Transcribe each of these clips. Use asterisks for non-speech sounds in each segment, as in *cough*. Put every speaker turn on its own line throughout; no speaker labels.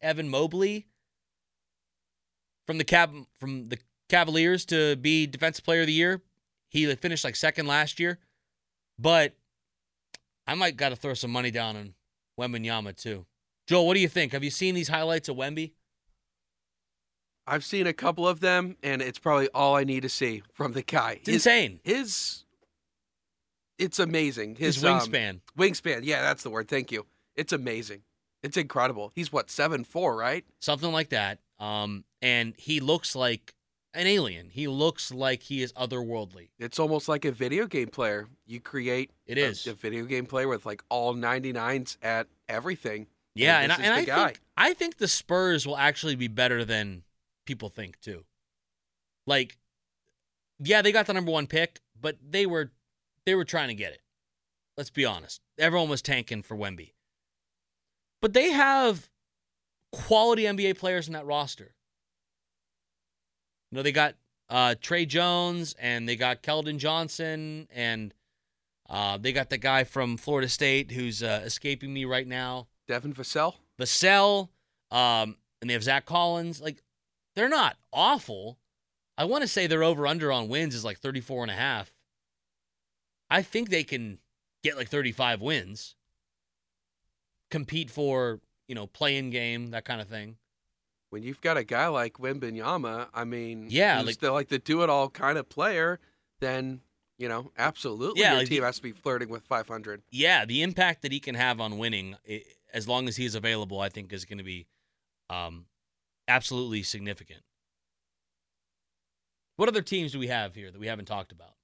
Evan Mobley from the Cav from the Cavaliers to be Defensive Player of the Year. He finished like second last year, but I might got to throw some money down on Wembanyama too. Joel, what do you think? Have you seen these highlights of Wemby?
I've seen a couple of them, and it's probably all I need to see from the guy.
It's his, insane.
His, it's amazing.
His, his wingspan. Um,
wingspan. Yeah, that's the word. Thank you. It's amazing. It's incredible. He's what seven four, right?
Something like that. Um, and he looks like an alien. He looks like he is otherworldly.
It's almost like a video game player. You create
it is
a, a video game player with like all 99s at everything.
Yeah, and, and, I, and I think I think the Spurs will actually be better than people think too. Like, yeah, they got the number one pick, but they were they were trying to get it. Let's be honest. Everyone was tanking for Wemby. But they have quality NBA players in that roster. You know, they got uh, Tre Jones and they got Keldon Johnson and uh, they got the guy from Florida State who's uh, escaping me right now.
Devin Vassell.
Vassell. Um, and they have Zach Collins. Like, they're not awful. I want to say their over under on wins is like 34 and a half. I think they can get like 35 wins, compete for, you know, playing game, that kind of thing
when you've got a guy like Wembanyama, I mean,
yeah,
like the like the do it all kind of player, then you know, absolutely, yeah, your like team the, has to be flirting with 500.
Yeah, the impact that he can have on winning, as long as he's available, I think is going to be um, absolutely significant. What other teams do we have here that we haven't talked about?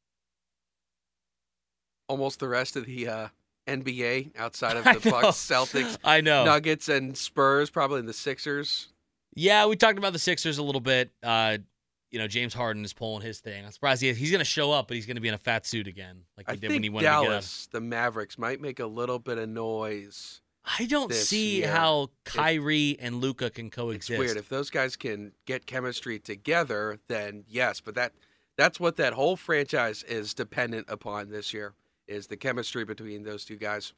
Almost the rest of the uh, NBA outside of *laughs* the Bucks, Celtics,
I know,
Nuggets, and Spurs, probably in the Sixers.
Yeah, we talked about the Sixers a little bit. Uh, you know, James Harden is pulling his thing. I'm surprised he, he's going to show up, but he's going to be in a fat suit again, like he
I
did when he went
Dallas, the Mavericks, might make a little bit of noise.
I don't see
year.
how Kyrie if, and Luka can coexist.
It's weird if those guys can get chemistry together. Then yes, but that that's what that whole franchise is dependent upon this year is the chemistry between those two guys.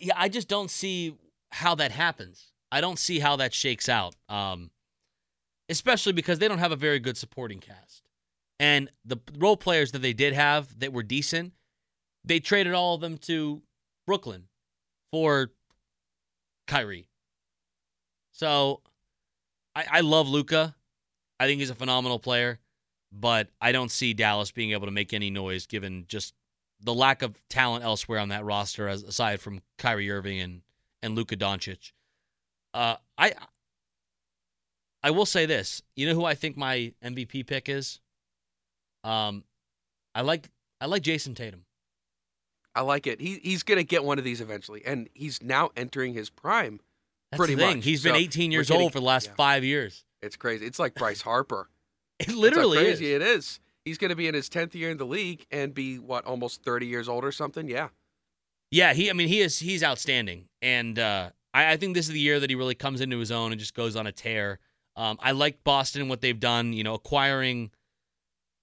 yeah, I just don't see how that happens. I don't see how that shakes out. Um, especially because they don't have a very good supporting cast. And the role players that they did have that were decent, they traded all of them to Brooklyn for Kyrie. So I, I love Luka. I think he's a phenomenal player, but I don't see Dallas being able to make any noise given just the lack of talent elsewhere on that roster, as aside from Kyrie Irving and, and Luka Doncic. Uh, I I will say this. You know who I think my MVP pick is? Um, I like I like Jayson Tatum.
I like it. He he's gonna get one of these eventually, and he's now entering his prime.
That's
pretty
the thing.
much.
He's been 18 years getting, old for the last
yeah.
five years.
It's crazy. It's like Bryce *laughs* Harper.
It literally
crazy
is.
It is. He's going to be in his 10th year in the league and be what almost 30 years old or something. Yeah.
Yeah. He. I mean, he is. He's outstanding, and uh, I, I think this is the year that he really comes into his own and just goes on a tear. Um, I like Boston and what they've done. You know, acquiring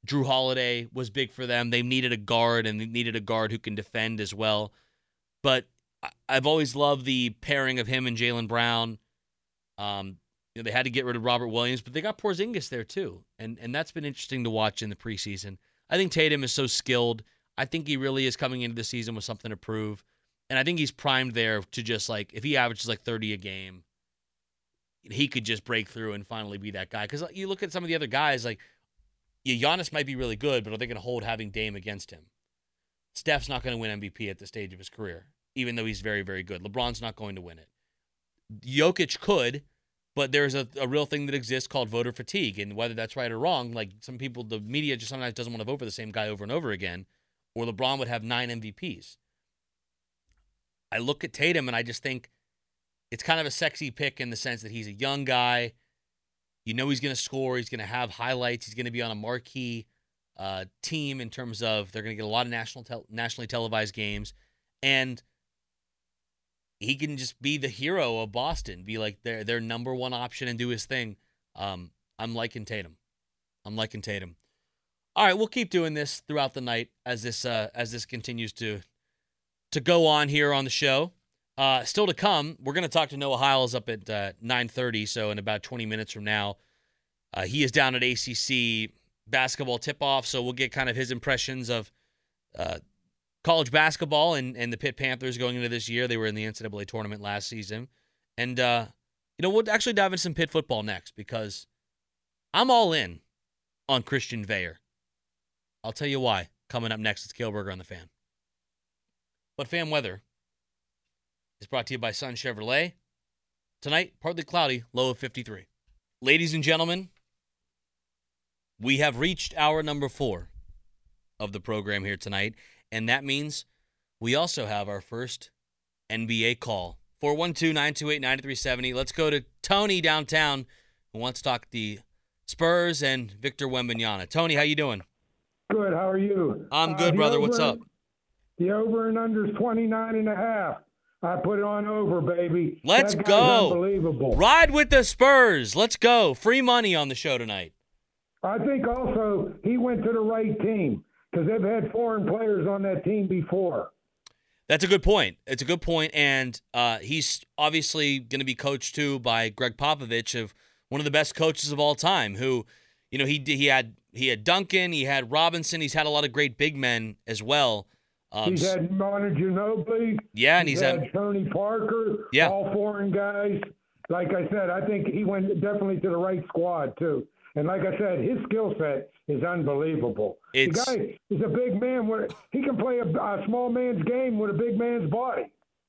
Jrue Holiday was big for them. They needed a guard and they needed a guard who can defend as well. But I've always loved the pairing of him and Jaylen Brown. Um, you know, they had to get rid of Robert Williams, but they got Porzingis there too, and and that's been interesting to watch in the preseason. I think Tatum is so skilled. I think he really is coming into the season with something to prove. And I think he's primed there to just like if he averages like 30 a game, he could just break through and finally be that guy. Because you look at some of the other guys, like yeah, Giannis might be really good, but are they going to hold having Dame against him? Steph's not going to win MVP at the stage of his career, even though he's very, very good. LeBron's not going to win it. Jokic could, but there's a, a real thing that exists called voter fatigue, and whether that's right or wrong, like some people, the media just sometimes doesn't want to vote for the same guy over and over again. Or LeBron would have nine MVPs. I look at Tatum and I just think it's kind of a sexy pick in the sense that he's a young guy. You know he's going to score. He's going to have highlights. He's going to be on a marquee uh, team in terms of they're going to get a lot of national tel- nationally televised games, and he can just be the hero of Boston, be like their their number one option and do his thing. Um, I'm liking Tatum. I'm liking Tatum. All right, we'll keep doing this throughout the night as this uh, as this continues to to go on here on the show. Uh, still to come, we're going to talk to Noah Hiles up at uh, 9:30, so in about 20 minutes from now. Uh, he is down at ACC basketball tip-off, so we'll get kind of his impressions of uh, college basketball and, and the Pitt Panthers going into this year. They were in the NCAA tournament last season, and uh, you know we'll actually dive into some Pitt football next because I'm all in on Christian Veilleux. I'll tell you why. Coming up next, it's Cale Berger on the fan. But fan weather is brought to you by Sun Chevrolet. Tonight, partly cloudy, low of 53. Ladies and gentlemen, we have reached hour number four of the program here tonight, and that means we also have our first NBA call. 412 928 9370. Let's go to Tony downtown who wants to talk the Spurs and Victor Wembanyama. Tony, how you doing?
Good. How are you?
I'm good,
Uh, the
brother. What's up?
The over and under is 29 and a half. I put it on over, baby.
Let's go.
Unbelievable.
Ride with the Spurs. Let's go. Free money on the show tonight.
I think also he went to the right team because they've had foreign players on that team before.
That's a good point. It's a good point, and uh, he's obviously going to be coached too by Gregg Popovich, of one of the best coaches of all time. Who, you know, he he had he had Duncan, he had Robinson, he's had a lot of great big men as well. Um,
He's had Manu Ginobili.
yeah, and he's
had,
had
Tony Parker.
Yeah.
All foreign guys. Like I said, I think he went definitely to the right squad too. And like I said, his skill set is unbelievable.
It's-
the guy is a big man. Where he can play a, a small man's game with a big man's body.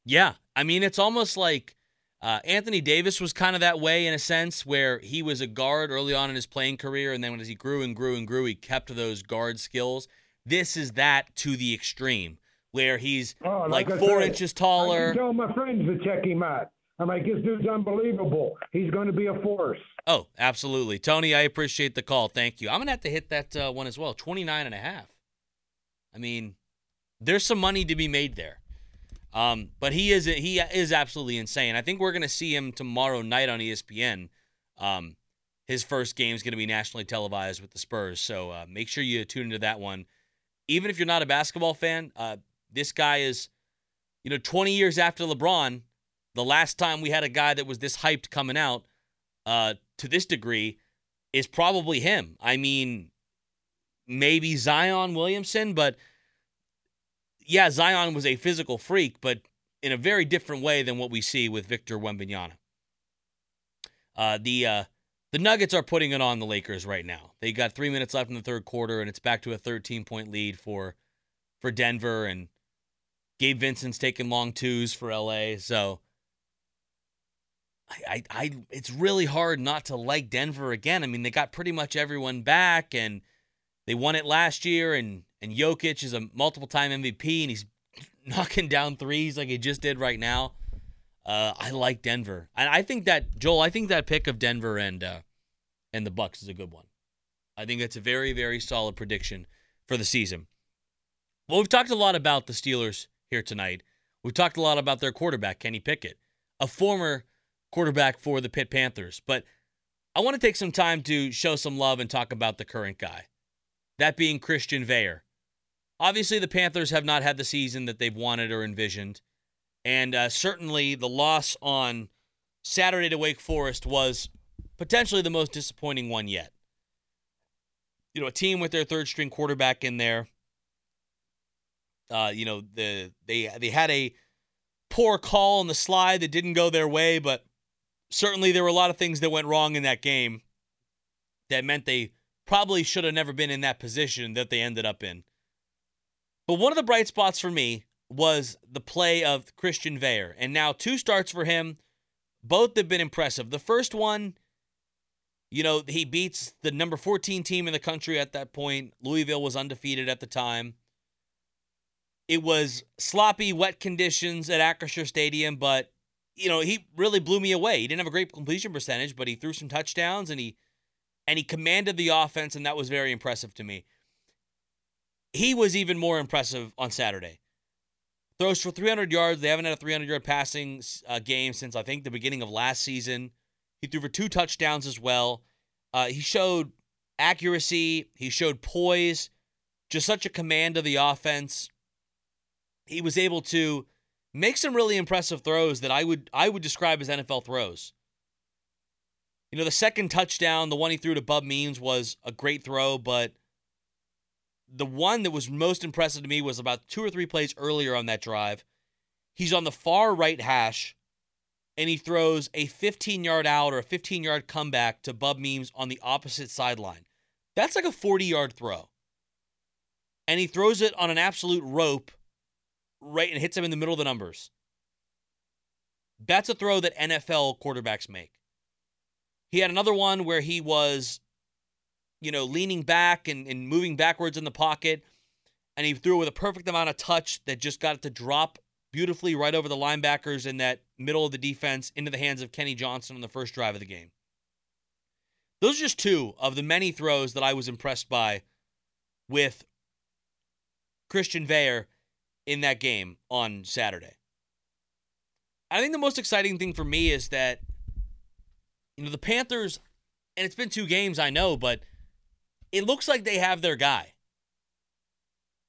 Yeah, I mean, it's almost like uh, Anthony Davis was kind of that way in a sense, where he was a guard early on in his playing career, and then as he grew and grew and grew, he kept those guard skills. This is that to the extreme, where he's
Oh,
like,
I
four
said,
inches taller.
telling my friends to check him out. I'm like, this dude's unbelievable. He's going to be a force.
Oh, absolutely. Tony, I appreciate the call. Thank you. I'm going to have to hit that uh, one as well. 29 and a half. I mean, there's some money to be made there. Um, but he is he is absolutely insane. I think we're going to see him tomorrow night on ESPN. Um, his first game is going to be nationally televised with the Spurs, so uh, make sure you tune into that one. Even if you're not a basketball fan, uh, this guy is, you know, 20 years after LeBron. The last time we had a guy that was this hyped coming out, uh, to this degree, is probably him. I mean, maybe Zion Williamson, but yeah, Zion was a physical freak, but in a very different way than what we see with Victor Wembanyama. Uh, the uh, the Nuggets are putting it on the Lakers right now. They got three minutes left in the third quarter, and it's back to a 13 point lead for for Denver. And Gabe Vincent's taking long twos for LA. So I, I, I it's really hard not to like Denver again. I mean, they got pretty much everyone back, and they won it last year. And and Jokic is a multiple time MVP, and he's *laughs* knocking down threes like he just did right now. Uh, I like Denver, and I think that Joel. I think that pick of Denver and uh, and the Bucks is a good one. I think it's a very very solid prediction for the season. Well, we've talked a lot about the Steelers here tonight. We've talked a lot about their quarterback Kenny Pickett, a former quarterback for the Pitt Panthers. But I want to take some time to show some love and talk about the current guy, that being Christian Veilleux. Obviously, the Panthers have not had the season that they've wanted or envisioned. And uh, certainly the loss on Saturday to Wake Forest was potentially the most disappointing one yet. You know, a team with their third string quarterback in there. Uh, you know, the they they had a poor call on the slide that didn't go their way, but certainly there were a lot of things that went wrong in that game that meant they probably should have never been in that position that they ended up in. But one of the bright spots for me was the play of Christian Veilleux. And now two starts for him. Both have been impressive. The first one, you know, he beats the number 14 team in the country at that point. Louisville was undefeated at the time. It was sloppy, wet conditions at Acrisure Stadium, but you know, he really blew me away. He didn't have a great completion percentage, but he threw some touchdowns and he and he commanded the offense, and that was very impressive to me. He was even more impressive on Saturday. Throws for 300 yards. They haven't had a 300 yard passing uh, game since I think the beginning of last season. He threw for two touchdowns as well. Uh, he showed accuracy. He showed poise. Just such a command of the offense. He was able to makes some really impressive throws that I would I would describe as NFL throws. You know, the second touchdown, the one he threw to Bub Means was a great throw, but the one that was most impressive to me was about two or three plays earlier on that drive. He's on the far right hash, and he throws a 15 yard out or a 15 yard comeback to Bub Means on the opposite sideline. That's like a 40 yard throw. And he throws it on an absolute rope right and hits him in the middle of the numbers. That's a throw that NFL quarterbacks make. He had another one where he was, you know, leaning back and, and moving backwards in the pocket, and he threw with a perfect amount of touch that just got it to drop beautifully right over the linebackers in that middle of the defense into the hands of Kenny Johnson on the first drive of the game. Those are just two of the many throws that I was impressed by with Christian Veilleux in that game on Saturday. I think the most exciting thing for me is that you know the Panthers and it's been two games I know but it looks like they have their guy.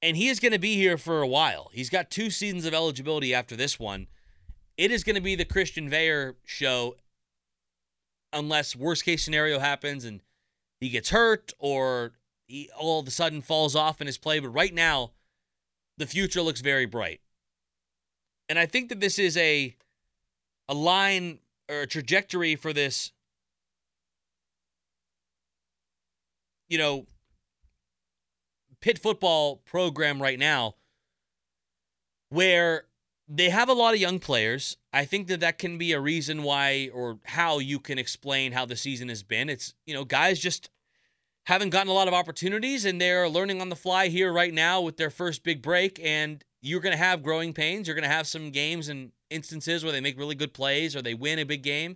And he is going to be here for a while. He's got two seasons of eligibility after this one. It is going to be the Christian Veilleux show unless worst case scenario happens and he gets hurt or he all of a sudden falls off in his play but right now the future looks very bright. And I think that this is a a line or a trajectory for this you know Pitt football program right now where they have a lot of young players. I think that that can be a reason why or how you can explain how the season has been. It's, you know, guys just haven't gotten a lot of opportunities and they're learning on the fly here right now with their first big break. And you're going to have growing pains. You're going to have some games and instances where they make really good plays or they win a big game.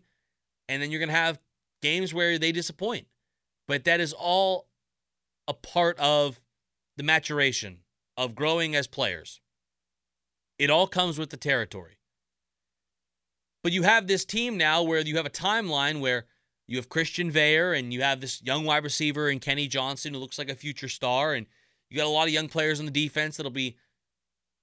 And then you're going to have games where they disappoint. But that is all a part of the maturation of growing as players. It all comes with the territory. But you have this team now where you have a timeline where you have Christian Veilleux and you have this young wide receiver and Kenny Johnson who looks like a future star. And you got a lot of young players on the defense that'll be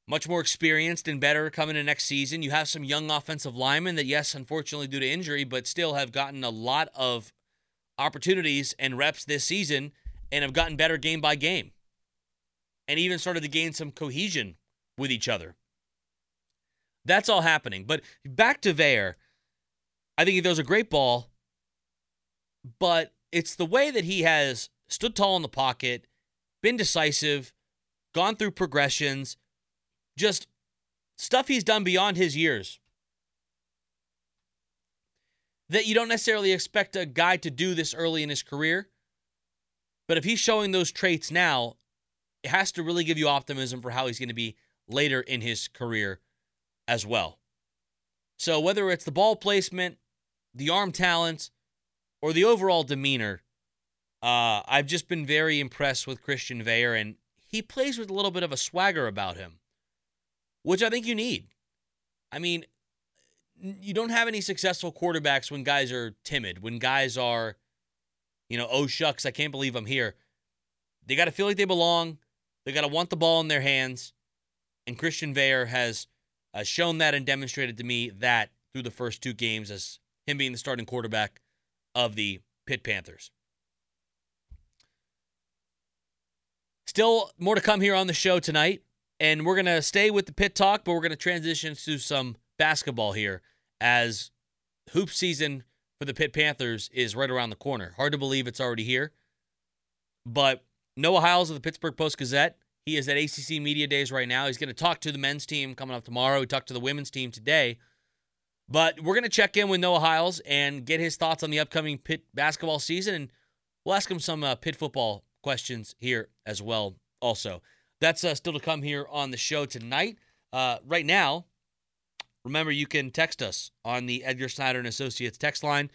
much more experienced and better coming in next season. You have some young offensive linemen that, yes, unfortunately due to injury, but still have gotten a lot of opportunities and reps this season and have gotten better game by game and even started to gain some cohesion with each other. That's all happening. But back to Veilleux, I think he throws a great ball but it's the way that he has stood tall in the pocket, been decisive, gone through progressions, just stuff he's done beyond his years. That you don't necessarily expect a guy to do this early in his career. But if he's showing those traits now, it has to really give you optimism for how he's going to be later in his career as well. So whether it's the ball placement, the arm talents, or the overall demeanor, uh, I've just been very impressed with Christian Veilleux, and he plays with a little bit of a swagger about him, which I think you need. I mean, you don't have any successful quarterbacks when guys are timid, when guys are, you know, oh shucks, I can't believe I'm here. They got to feel like they belong. They got to want the ball in their hands. And Christian Veilleux has uh, shown that and demonstrated to me that through the first two games as him being the starting quarterback of the Pitt Panthers. Still more to come here on the show tonight. And we're going to stay with the Pitt talk, but we're going to transition to some basketball here as hoop season for the Pitt Panthers is right around the corner. Hard to believe it's already here. But Noah Hiles of the Pittsburgh Post Gazette, he is at ACC Media Days right now. He's going to talk to the men's team coming up tomorrow. He talked to the women's team today. But we're going to check in with Noah Hiles and get his thoughts on the upcoming Pitt basketball season. And we'll ask him some uh, football questions here as well, also. That's uh, still to come here on the show tonight. Uh, right now, remember you can text us on the Edgar Snyder and Associates text line,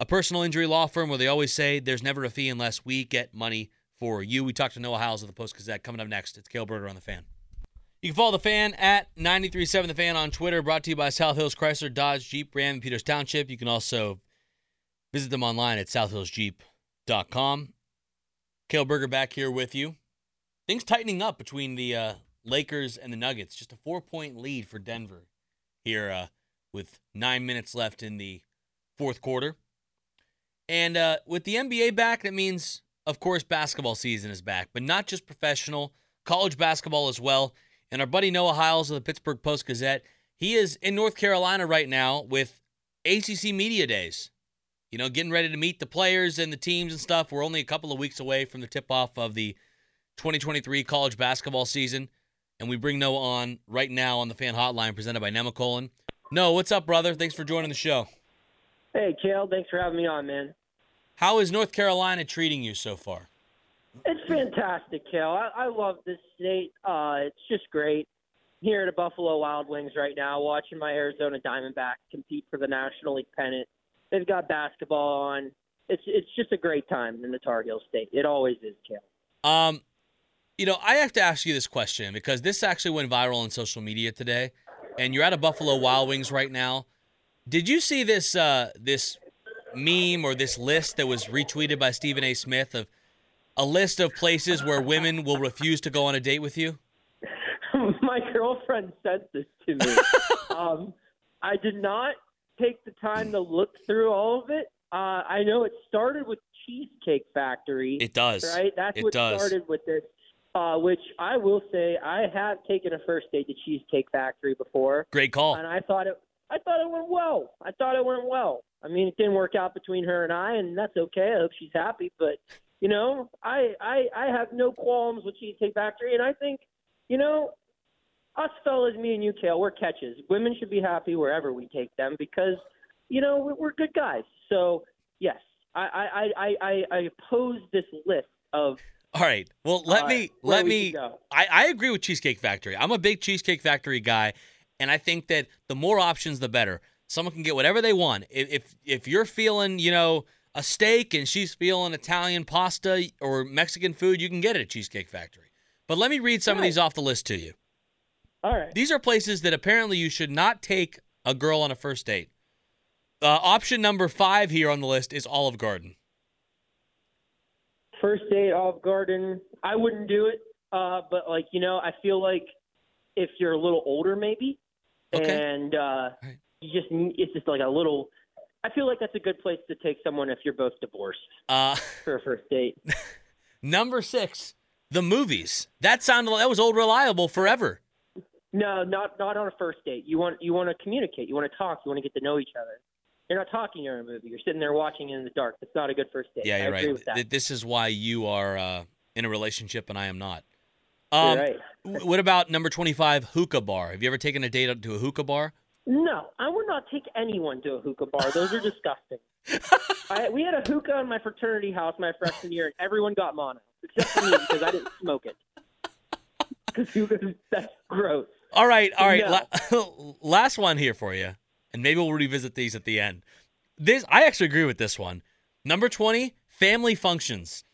a personal injury law firm where they always say there's never a fee unless we get money for you. We talked to Noah Hiles of the Post Gazette coming up next. It's Cale Berger on the fan. You can follow the fan at 937 The Fan on Twitter, brought to you by South Hills Chrysler, Dodge, Jeep, Ram, and Peters Township. You can also visit them online at southhillsjeep.com. Cale Berger back here with you. Things tightening up between the uh, Lakers and the Nuggets. Just a four point lead for Denver here uh, with nine minutes left in the fourth quarter. And uh, with the NBA back, that means, of course, basketball season is back, but not just professional, college basketball as well. And our buddy Noah Hiles of the Pittsburgh Post Gazette, he is in North Carolina right now with ACC Media Days. You know, getting ready to meet the players and the teams and stuff. We're only a couple of weeks away from the tip off of the 2023 college basketball season. And we bring Noah on right now on the fan hotline presented by Nemacolin. Noah, what's up, brother? Thanks for joining the show.
Hey, Cale, thanks for having me on, man.
How is North Carolina treating you so far?
It's fantastic, Cale. I, I love this state. Uh, it's just great. Here at the Buffalo Wild Wings right now, watching my Arizona Diamondbacks compete for the National League pennant. They've got basketball on. It's it's just a great time in the Tar Heel State. It always is, Cale.
Um, you know, I have to ask you this question because this actually went viral on social media today, and you're at a Buffalo Wild Wings right now. Did you see this uh, this meme or this list that was retweeted by Stephen A. Smith of a list of places where women will refuse to go on a date with you? *laughs*
my girlfriend sent this to me. *laughs* um, I did not take the time to look through all of it. Uh, I know it started with Cheesecake Factory.
It does.
Right? That's
it
what
does.
started with this. Uh, which I will say, I have taken a first date to Cheesecake Factory before,
Great call.
and I thought it. I thought it went well. I thought it went well. I mean, it didn't work out between her and I, and that's okay. I hope she's happy. But you know, I I I have no qualms with Cheesecake Factory, and I think, you know, us fellas, me and you, Cale, we're catches. Women should be happy wherever we take them because, you know, we're, we're good guys. So yes, I I I I, I oppose this list of.
All right. Well, let
uh,
me let me. I, I agree with Cheesecake Factory. I'm a big Cheesecake Factory guy, and I think that the more options, the better. Someone can get whatever they want. If if, if you're feeling, you know, a steak and she's feeling Italian pasta or Mexican food, you can get it at Cheesecake Factory. But let me read some of these off the list to you.
All right.
These are places that apparently you should not take a girl on a first date. Uh, option number five here on the list is Olive Garden.
First date, Olive Garden. I wouldn't do it, uh, but like you know, I feel like if you're a little older, maybe,
Okay.
and uh,
Right.
you just it's just like a little. I feel like that's a good place to take someone if you're both divorced
Uh, *laughs*
for a first date. *laughs*
number six, the movies. That sounded that was old reliable forever.
No, not not on a first date. You want you want to communicate. You want to talk. You want to get to know each other. You're not talking during a movie. You're sitting there watching it in the dark. That's not a good first date.
Yeah,
I
you're
agree
right.
with that.
This is why you are uh, in a relationship and I am not. Um,
right.
What about number 25, hookah bar? Have you ever taken a date to a hookah bar?
No, I would not take anyone to a hookah bar. Those are *laughs* disgusting. I, we had a hookah in my fraternity house my freshman year, and everyone got mono except for me because I didn't smoke it. *laughs* Because hookah, that's gross.
All right, all right.
No.
la- *laughs* last one here for you, and maybe we'll revisit these at the end. This I actually agree with this one. Number 20, family functions.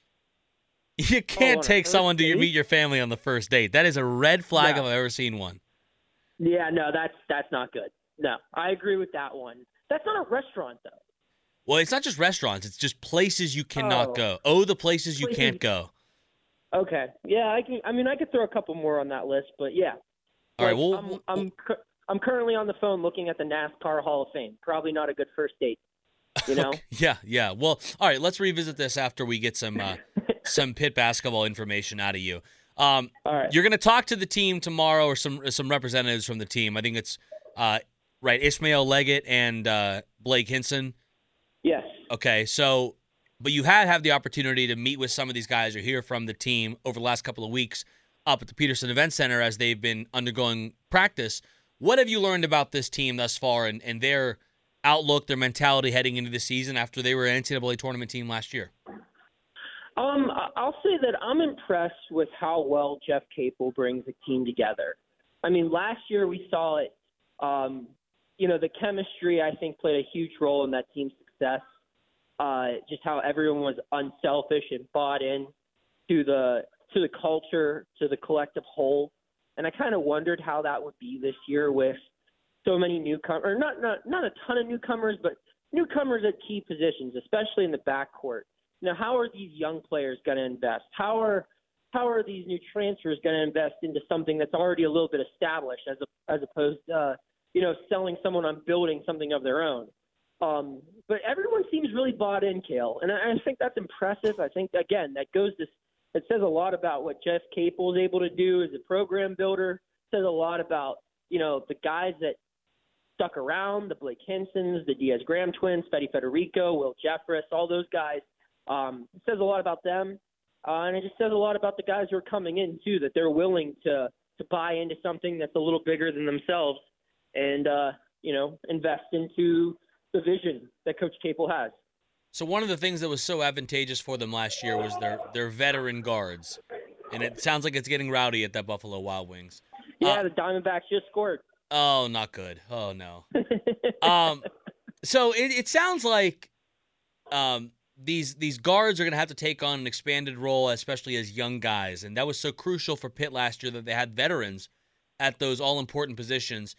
You oh, can't
on a
take someone to meet your family on the first date. That is a red flag
No.
if I've ever seen one.
Yeah, no, that's that's not good. No, I agree with that one. That's not a restaurant though.
Well, it's not just restaurants; it's just places you cannot
Oh.
go. Oh, the places you can't go.
Okay, yeah, I can. I mean, I could throw a couple more on that list, but yeah.
All right,
Like,
well,
I'm
well-
I'm cur- I'm currently on the phone looking at the NASCAR Hall of Fame. Probably not a good first date. You know. *laughs*
Okay. Yeah, yeah. Well, all right. Let's revisit this after we get some uh, *laughs* some Pitt basketball information out of you. Um,
All right.
you're going to talk to the team tomorrow, or some some representatives from the team. I think it's uh, right, Ishmael Leggett and uh, Blake Hinson.
Yes.
Okay, so but you had have the opportunity to meet with some of these guys or hear from the team over the last couple of weeks up at the Petersen Event Center as they've been undergoing practice. What have you learned about this team thus far and, and their outlook, their mentality heading into the season after they were an NCAA tournament team last year?
Um, I'll say that I'm impressed with how well Jeff Capel brings a team together. I mean, last year we saw it. Um, you know, the chemistry I think played a huge role in that team's success. Uh, just how everyone was unselfish and bought in to the to the culture, to the collective whole. And I kind of wondered how that would be this year with so many newcomers, or not not not a ton of newcomers, but newcomers at key positions, especially in the backcourt. Now, how are these young players going to invest? How are how are these new transfers going to invest into something that's already a little bit established, as a, as opposed uh, you know, selling someone on building something of their own. Um, but everyone seems really bought in, Cale, and I, I think that's impressive. I think again that goes to it says a lot about what Jeff Capel is able to do as a program builder. It says a lot about you know the guys that stuck around, the Blake Hinsons, the Diaz Graham twins, Fede Federico, Will Jeffress, all those guys. Um, it says a lot about them, uh, and it just says a lot about the guys who are coming in too. That they're willing to to buy into something that's a little bigger than themselves, and uh, you know invest into the vision that Coach Capel has.
So one of the things that was so advantageous for them last year was their their veteran guards, and it sounds like it's getting rowdy at that Buffalo Wild Wings.
Yeah, uh, the Diamondbacks just scored.
Oh, not good. Oh no. *laughs* um, so it, it sounds like um these these guards are going to have to take on an expanded role, especially as young guys, and that was so crucial for Pitt last year that they had veterans at those all important positions.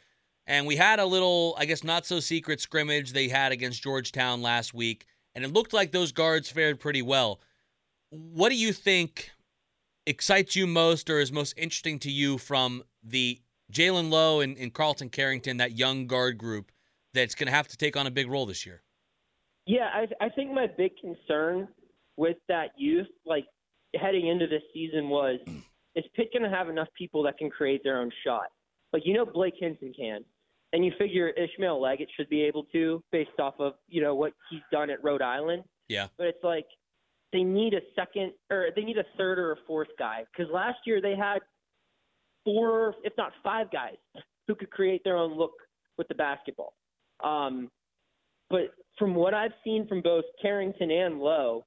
And we had a little, I guess, not so secret scrimmage they had against Georgetown last week, and it looked like those guards fared pretty well. What do you think excites you most or is most interesting to you from the Jaland Lowe and, and Carlton Carrington, that young guard group that's going to have to take on a big role this year?
Yeah, I, I think my big concern with that youth, like heading into this season, was is Pitt going to have enough people that can create their own shot? Like you know, Blake Hinson can and you figure Ishmael Leggett should be able to based off of you know what he's done at Rhode Island.
Yeah.
But it's like they need a second or they need a third or a fourth guy because last year they had four, if not five guys who could create their own look with the basketball. Um, but from what I've seen from both Carrington and Lowe,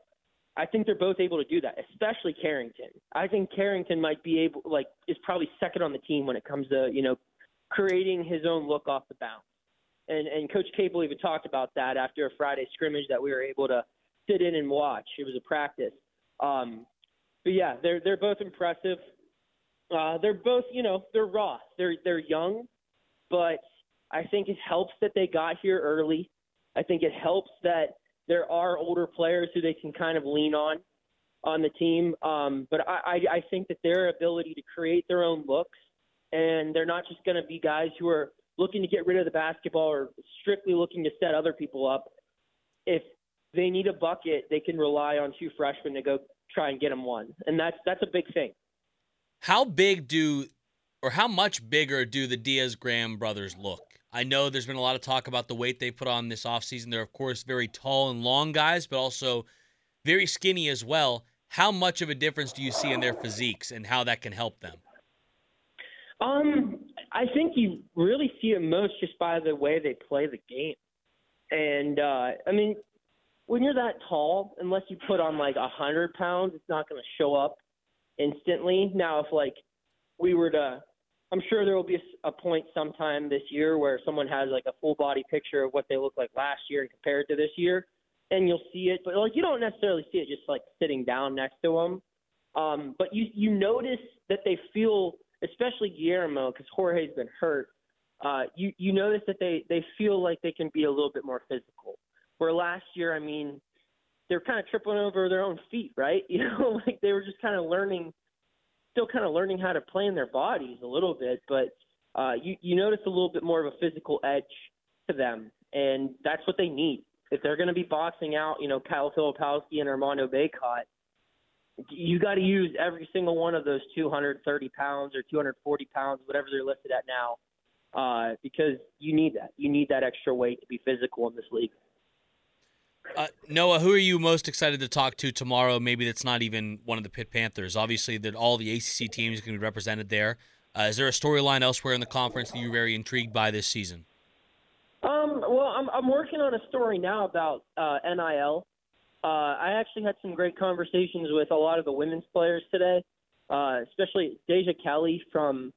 I think they're both able to do that, especially Carrington. I think Carrington might be able, like, is probably second on the team when it comes to, you know, creating his own look off the bounce. And and Coach Capel even talked about that after a Friday scrimmage that we were able to sit in and watch. It was a practice. Um, but yeah, they're they're both impressive. Uh, they're both, you know, they're raw. They're they're young, but I think it helps that they got here early. I think it helps that there are older players who they can kind of lean on on the team. Um, but I, I, I think that their ability to create their own looks and they're not just going to be guys who are looking to get rid of the basketball or strictly looking to set other people up. If they need a bucket, they can rely on two freshmen to go try and get them one, and that's that's a big thing.
How big do, or how much bigger do the Diaz Graham brothers look? I know there's been a lot of talk about the weight they put on this offseason. They're of course very tall and long guys, but also very skinny as well. How much of a difference do you see in their physiques and how that can help them?
Um, I think you really see it most just by the way they play the game. And uh, I mean, when you're that tall, unless you put on like a hundred pounds, it's not going to show up instantly. Now, if like we were to, I'm sure there will be a, a point sometime this year where someone has like a full body picture of what they look like last year and compared to this year, and you'll see it. But like you don't necessarily see it just like sitting down next to them. Um, but you you notice that they feel especially Guillermo, because Jorge's been hurt, uh, you you notice that they they feel like they can be a little bit more physical. Where last year, I mean, they're kind of tripping over their own feet, right? *laughs* You know, like they were just kind of learning, still kind of learning how to play in their bodies a little bit, but uh, you you notice a little bit more of a physical edge to them, and that's what they need if they're going to be boxing out, you know, Kyle Filipowski and Armando Bacot you got to use every single one of those 230 pounds or 240 pounds, whatever they're listed at now, uh, because you need that. You need that extra weight to be physical in this league.
Uh, Noah, who are you most excited to talk to tomorrow? Maybe that's not even one of the Pitt Panthers. Obviously, that all the ACC teams can be represented there. Uh, is there a storyline elsewhere in the conference that you're very intrigued by this season?
Um, well, I'm I'm working on a story now about uh, NIL uh, I actually had some great conversations with a lot of the women's players today, uh, especially Deja Kelly from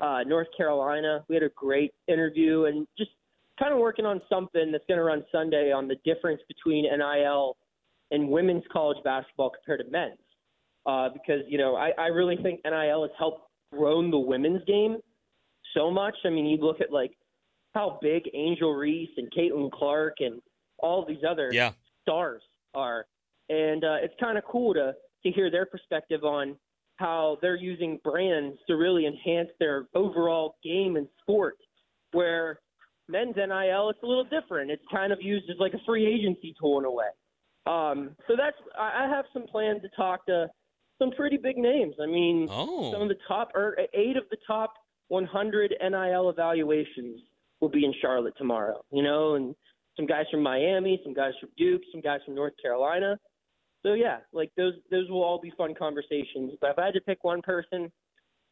uh, North Carolina. We had a great interview and just kind of working on something that's going to run Sunday on the difference between NIL and women's college basketball compared to men's. Uh, because, you know, I, I really think NIL has helped grown the women's game so much. I mean, you look at like how big Angel Reese and Caitlin Clark and all these other
yeah.
stars are, and uh, it's kind of cool to to hear their perspective on how they're using brands to really enhance their overall game and sport. Where men's NIL, it's a little different. It's kind of used as like a free agency tool in a way. Um, so that's I I have some plans to talk to some pretty big names. I mean,
Oh.
some of the top or eight of the top 100 NIL evaluations will be in Charlotte tomorrow. You know, and some guys from Miami, some guys from Duke, some guys from North Carolina. So yeah, like those those will all be fun conversations. But if I had to pick one person,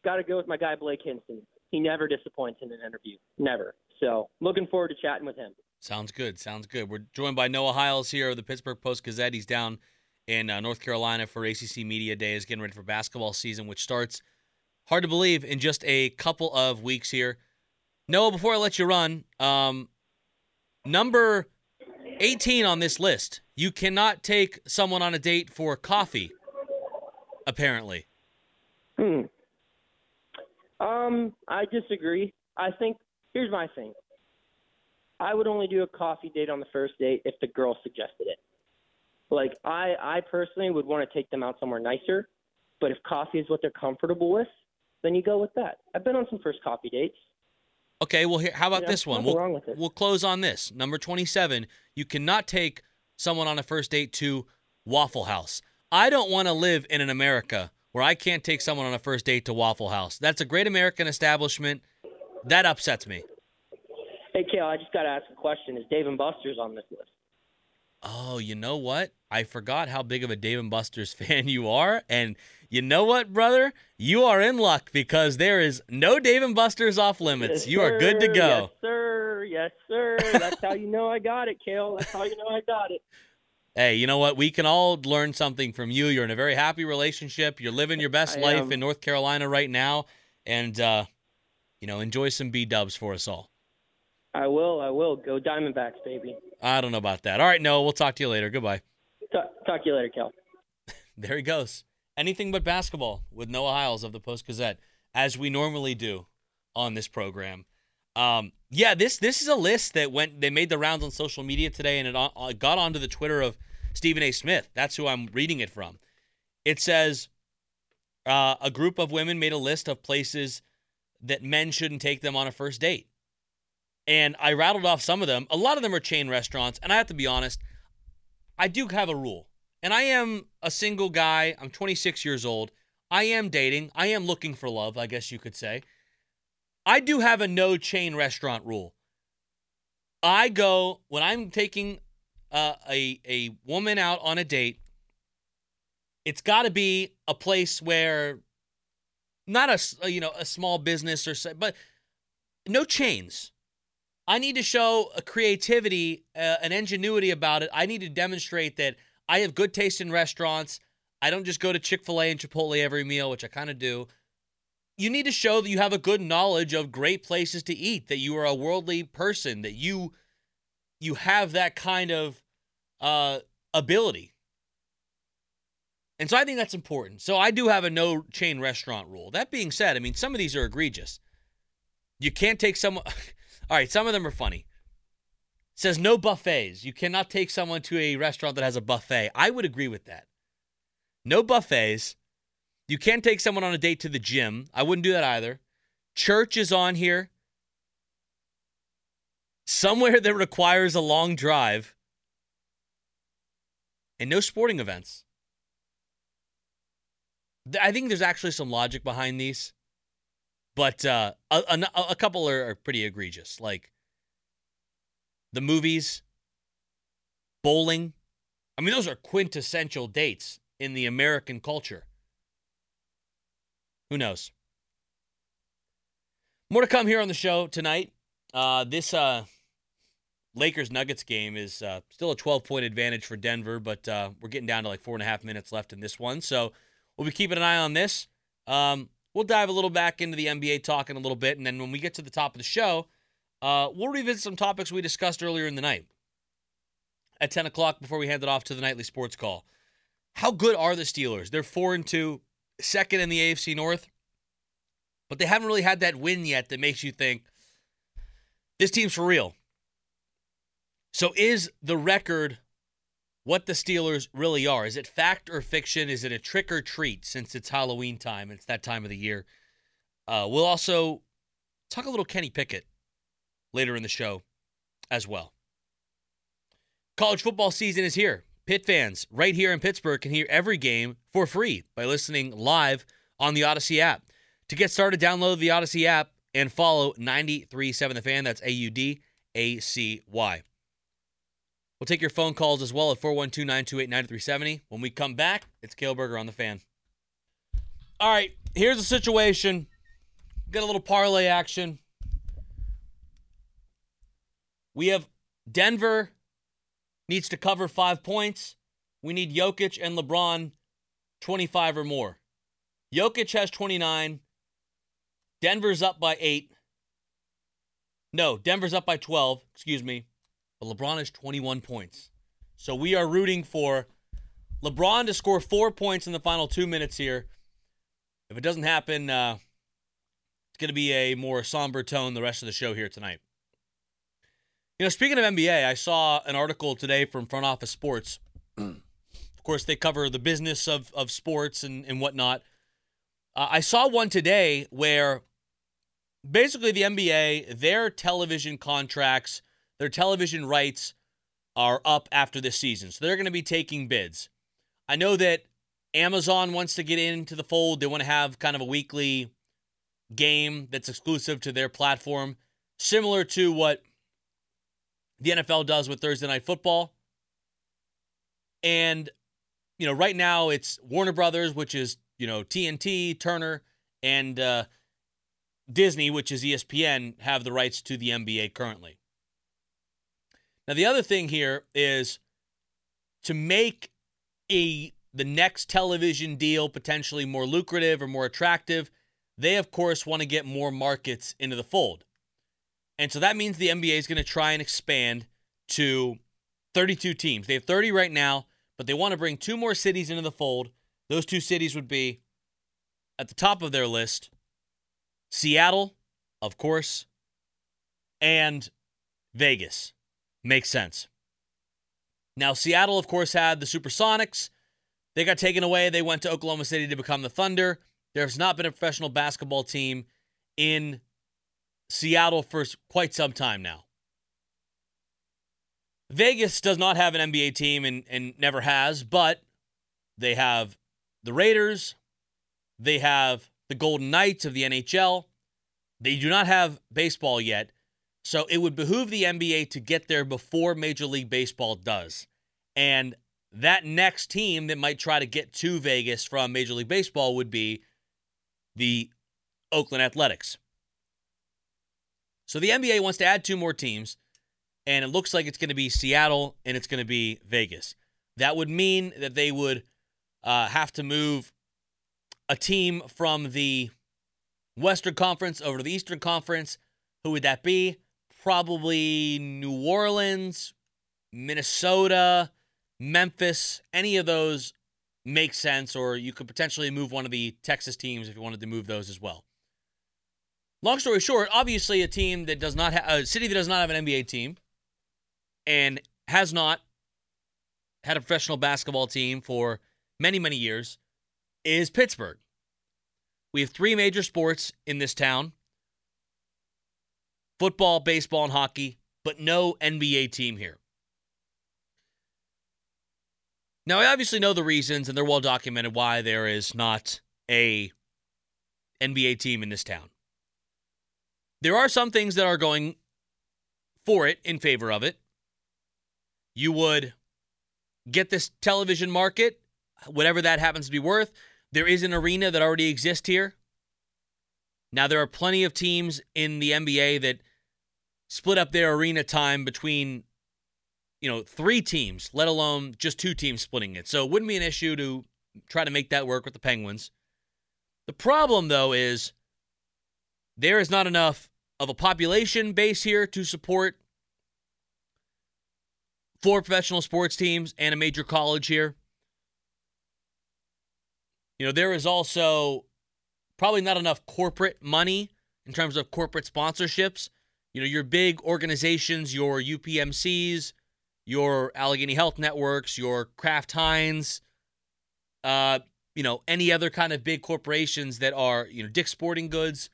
got to go with my guy Blake Hinson. He never disappoints in an interview, never. So looking forward to chatting with him.
Sounds good. Sounds good. We're joined by Noah Hiles here of the Pittsburgh Post Gazette. He's down in uh, North Carolina for ACC Media Days, getting ready for basketball season, which starts, hard to believe, in just a couple of weeks here. Noah, before I let you run, um, number 18 on this list, you cannot take someone on a date for coffee, apparently.
Hmm. Um, I disagree. I think here's my thing. I would only do a coffee date on the first date if the girl suggested it. Like I, I personally would want to take them out somewhere nicer, but if coffee is what they're comfortable with, then you go with that. I've been on some first coffee dates.
Okay, well, here, how about
Yeah,
this one? We'll,
wrong with it.
we'll close on this. Number 27, you cannot take someone on a first date to Waffle House. I don't want to live in an America where I can't take someone on a first date to Waffle House. That's a great American establishment. That upsets me.
Hey, Cale, I just got to ask a question. Is Dave and Buster's on this list?
Oh, you know what? I forgot how big of a Dave and Buster's *laughs* fan you are. And you know what, brother? You are in luck because there is no Dave and Buster's off limits.
Yes,
you are good to go.
Yes, sir. Yes, sir. That's how you know I got it, Cale. That's how you know I got it.
Hey, you know what? We can all learn something from you. You're in a very happy relationship. You're living your best
I
life
am.
in North Carolina right now. And, uh, you know, enjoy some B dubs for us all.
I will. I will. Go Diamondbacks, baby.
I don't know about that. All right, Noah, we'll talk to you later. Goodbye.
Talk, talk to you later, Kel. *laughs*
There he goes. Anything but basketball with Noah Hiles of the Post Gazette, as we normally do on this program. Um, yeah, this this is a list that went. They made the rounds on social media today, and it on, uh, got onto the Twitter of Stephen A. Smith. That's who I'm reading it from. It says uh, a group of women made a list of places that men shouldn't take them on a first date, and I rattled off some of them. A lot of them are chain restaurants, and I have to be honest. I do have a rule and I am a single guy. I'm 26 years old. I am dating. I am looking for love, I guess you could say. I do have a no chain restaurant rule. I go when I'm taking uh, a a woman out on a date. It's got to be a place where, not a you know a small business or so, but no chains. I need to show a creativity, uh, an ingenuity about it. I need to demonstrate that I have good taste in restaurants. I don't just go to Chick fil A and Chipotle every meal, which I kind of do. You need to show that you have a good knowledge of great places to eat, that you are a worldly person, that you you have that kind of uh, ability. And so I think that's important. So I do have a no chain restaurant rule. That being said, I mean, some of these are egregious. You can't take someone. *laughs* All right, some of them are funny. It says no buffets. You cannot take someone to a restaurant that has a buffet. I would agree with that. No buffets. You can't take someone on a date to the gym. I wouldn't do that either. Church is on here. Somewhere *laughs* that requires a long drive. And no sporting events. I think there's actually some logic behind these, but uh, a, a, a couple are, are pretty egregious. Like the movies, bowling. I mean, those are quintessential dates in the American culture. Who knows? More to come here on the show tonight. Uh, this uh, Lakers Nuggets game is uh, still a 12 point advantage for Denver, but uh, we're getting down to like four and a half minutes left in this one. So we'll be keeping an eye on this. Um, we'll dive a little back into the NBA talk in a little bit. And then when we get to the top of the show, uh, we'll revisit some topics we discussed earlier in the night at 10 o'clock before we hand it off to the nightly sports call. How good are the Steelers? They're 4 and 2, second in the AFC North, but they haven't really had that win yet that makes you think this team's for real. So is the record what the Steelers really are? Is it fact or fiction? Is it a trick or treat since it's Halloween time? It's that time of the year. Uh, we'll also talk a little Kenny Pickett later in the show. as well. College football season is here. Pitt fans right here in Pittsburgh can hear every game for free by listening live on the Audacy app. To get started, download the Audacy app and follow 937 The Fan. That's A U D A C Y. We'll take your phone calls as well at 412 928 9370. When we come back, it's Cale Berger on The Fan. All right, here's the situation. Got a little parlay action. We have Denver needs to cover five points. We need Jokic and LeBron 25 or more. Jokic has 29. Denver's up by eight. No, Denver's up by 12, excuse me. But LeBron has 21 points. So we are rooting for LeBron to score four points in the final two minutes here. If it doesn't happen, uh, it's going to be a more somber tone the rest of the show here tonight. You know, speaking of NBA, I saw an article today from Front Office Sports. *clears throat* of course, they cover the business of, of sports and, and whatnot. Uh, I saw one today where basically the NBA, their television contracts, their television rights are up after this season. So they're going to be taking bids. I know that Amazon wants to get into the fold. They want to have kind of a weekly game that's exclusive to their platform, similar to what the NFL does with Thursday Night Football. And, you know, right now it's Warner Brothers, which is, you know, TNT, Turner, and uh, Disney, which is ESPN, have the rights to the NBA currently. Now, the other thing here is to make a the next television deal potentially more lucrative or more attractive, they of course want to get more markets into the fold. And so that means the NBA is going to try and expand to 32 teams. They have 30 right now, but they want to bring two more cities into the fold. Those two cities would be at the top of their list Seattle, of course, and Vegas. Makes sense. Now, Seattle, of course, had the Supersonics. They got taken away. They went to Oklahoma City to become the Thunder. There's not been a professional basketball team in Seattle for quite some time now. Vegas does not have an NBA team and, and never has, but they have the Raiders. They have the Golden Knights of the NHL. They do not have baseball yet. So it would behoove the NBA to get there before Major League Baseball does. And that next team that might try to get to Vegas from Major League Baseball would be the Oakland Athletics. So the NBA wants to add two more teams, and it looks like it's going to be Seattle and it's going to be Vegas. That would mean that they would uh, have to move a team from the Western Conference over to the Eastern Conference. Who would that be? Probably New Orleans, Minnesota, Memphis. Any of those make sense, or you could potentially move one of the Texas teams if you wanted to move those as well. Long story short, obviously a team that does not have a city that does not have an NBA team and has not had a professional basketball team for many, many years is Pittsburgh. We have three major sports in this town football, baseball, and hockey, but no NBA team here. Now, I obviously know the reasons, and they're well documented why there is not a NBA team in this town. There are some things that are going for it in favor of it. You would get this television market, whatever that happens to be worth. There is an arena that already exists here. Now, there are plenty of teams in the NBA that split up their arena time between, you know, three teams, let alone just two teams splitting it. So it wouldn't be an issue to try to make that work with the Penguins. The problem, though, is there is not enough of a population base here to support four professional sports teams and a major college here. You know, there is also probably not enough corporate money in terms of corporate sponsorships. You know, your big organizations, your UPMCs, your Allegheny Health Networks, your Kraft Heinz, uh, you know, any other kind of big corporations that are, you know, Dick's Sporting Goods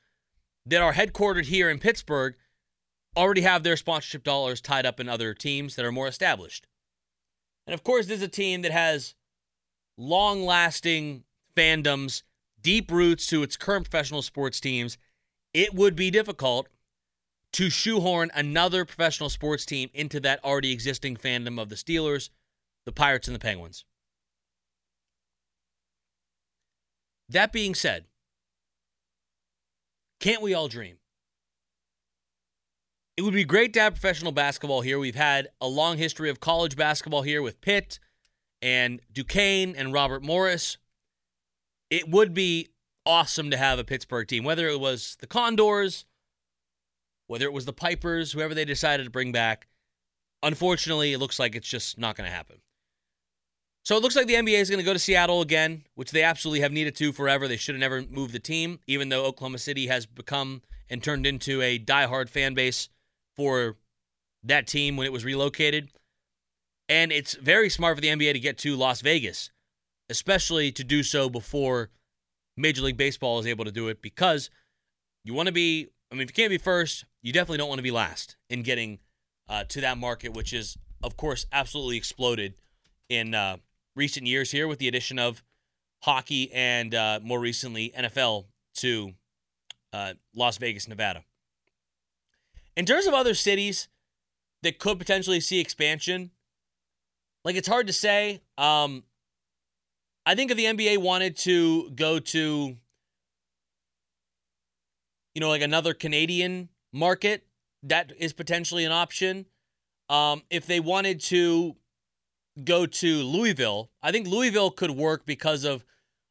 that are headquartered here in Pittsburgh, already have their sponsorship dollars tied up in other teams that are more established. And of course, there's a team that has long lasting fandoms, deep roots to its current professional sports teams. It would be difficult to shoehorn another professional sports team into that already existing fandom of the Steelers, the Pirates, and the Penguins. That being said, can't we all dream? It would be great to have professional basketball here. We've had a long history of college basketball here with Pitt and Duquesne and Robert Morris. It would be awesome to have a Pittsburgh team, whether it was the Condors, whether it was the Pipers, whoever they decided to bring back. Unfortunately, it looks like it's just not going to happen. So it looks like the NBA is going to go to Seattle again, which they absolutely have needed to forever. They should have never moved the team, even though Oklahoma City has become and turned into a diehard fan base for that team when it was relocated. And it's very smart for the NBA to get to Las Vegas, especially to do so before Major League Baseball is able to do it because you want to be, I mean, if you can't be first, you definitely don't want to be last in getting uh, to that market, which is, of course, absolutely exploded in uh, recent years here with the addition of hockey and uh, more recently NFL to uh, Las Vegas, Nevada. In terms of other cities that could potentially see expansion, like it's hard to say. Um, I think if the NBA wanted to go to, you know, like another Canadian market, that is potentially an option. Um, if they wanted to go to Louisville. I think Louisville could work because of,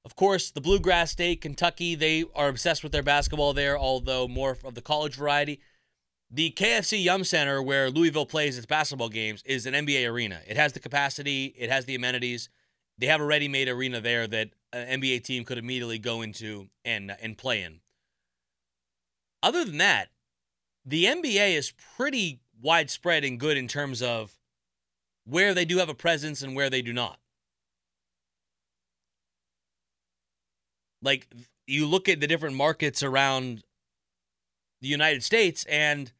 of course, the Bluegrass State, Kentucky. They are obsessed with their basketball there, although more of the college variety. The KFC Yum Center, where Louisville plays its basketball games, is an NBA arena. It has the capacity, it has the amenities. They have a ready-made arena there that an NBA team could immediately go into and and play in. Other than that, the NBA is pretty widespread and good in terms of where they do have a presence and where they do not. Like you look at the different markets around the United States and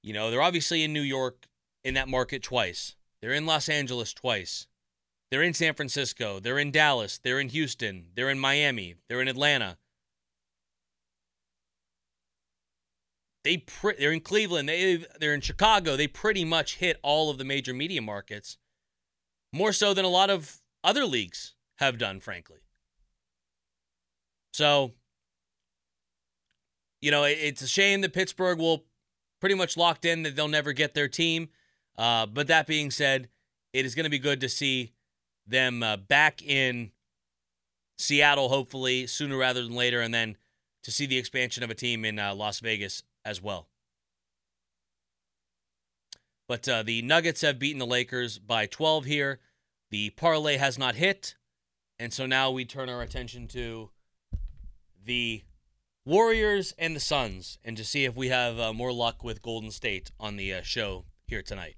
you know, they're obviously in New York in that market twice. They're in Los Angeles twice. They're in San Francisco, they're in Dallas, they're in Houston, they're in Miami, they're in Atlanta. They pre- they're in Cleveland, they they're in Chicago. They pretty much hit all of the major media markets, more so than a lot of other leagues have done, frankly. So, you know, it's a shame that Pittsburgh will pretty much locked in that they'll never get their team. Uh, but that being said, it is going to be good to see them uh, back in Seattle, hopefully sooner rather than later, and then to see the expansion of a team in uh, Las Vegas as well. But uh, the Nuggets have beaten the Lakers by 12 here. The parlay has not hit. And so now we turn our attention to the Warriors and the Suns and to see if we have uh, more luck with Golden State on the uh, show here tonight.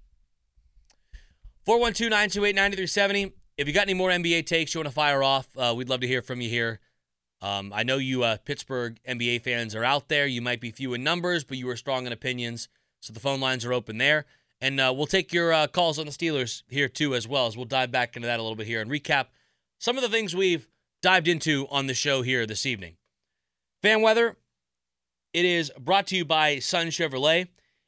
412 928 9370. If you got any more NBA takes you want to fire off, uh, we'd love to hear from you here. Um, I know you uh, Pittsburgh NBA fans are out there. You might be few in numbers, but you are strong in opinions. So the phone lines are open there. And uh, we'll take your uh, calls on the Steelers here too, as well as we'll dive back into that a little bit here and recap some of the things we've dived into on the show here this evening. Fan weather, it is brought to you by Sun Chevrolet.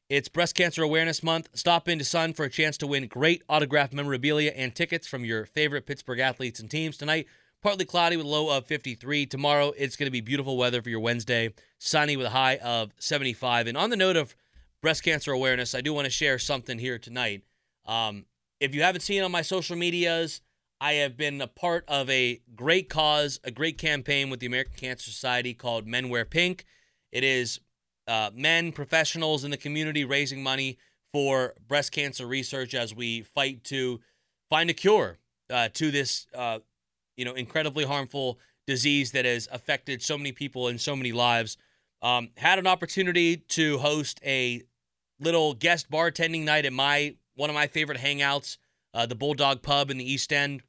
It's Breast Cancer Awareness Month. Stop into Sun for a chance to win great autographed memorabilia and tickets from your favorite Pittsburgh athletes and teams tonight. Partly cloudy with a low of 53. Tomorrow, it's going to be beautiful weather for your Wednesday. Sunny with a high of 75. And on the note of breast cancer awareness, I do want to share something here tonight. Um, if you haven't seen on my social medias, I have been a part of a great cause, a great campaign with the American Cancer Society called Men Wear Pink. It is uh, men, professionals in the community raising money for breast cancer research as we fight to find a cure uh, to this uh, you know, incredibly harmful disease that has affected so many people and so many lives. Um, had an opportunity to host a little guest bartending night at my one of my favorite hangouts, uh, the Bulldog Pub in the East End,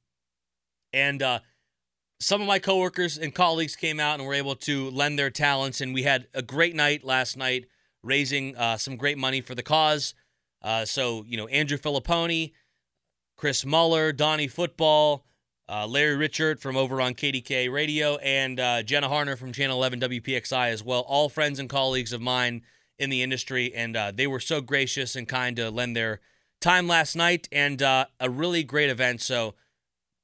and uh, some of my coworkers and colleagues came out and were able to lend their talents, and we had a great night last night. raising uh, some great money for the cause. Uh, so, you know, Andrew Fillipponi, Chris Mueller, Donnie Football, uh, Larry Richert from over on KDKA Radio, and uh, Jenna Harner from Channel 11 WPXI as well. All friends and colleagues of mine in the industry, and uh, they were so gracious and kind to lend their time last night and uh, a really great event. So,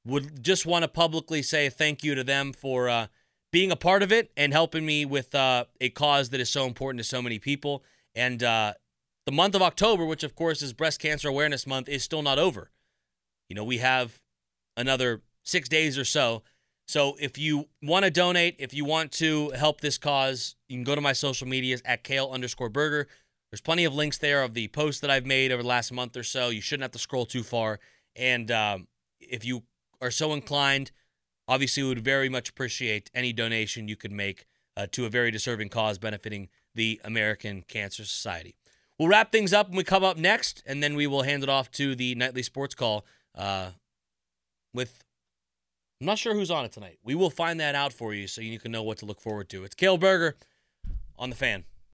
would just want to publicly say thank you to them for uh, being a part of it and helping me with uh, a cause that is so important to so many people. And the month of October, which of course is Breast Cancer Awareness Month, is still not over. You know, we have another six days or so. So if you want to donate, if you want to help this cause, you can go to my social medias at cale underscore berger. There's plenty of links there of the posts that I've made over the last month or so. You shouldn't have to scroll too far. And um, if you are so inclined, obviously we would very much appreciate any donation you could make uh, to a very deserving cause benefiting the American Cancer Society. We'll wrap things up when we come up next, and then we will hand it off to the nightly sports call uh, with. I'm not sure who's on it tonight. We will find that out for you so you can know what to look forward to. It's Cale Berger on the fan.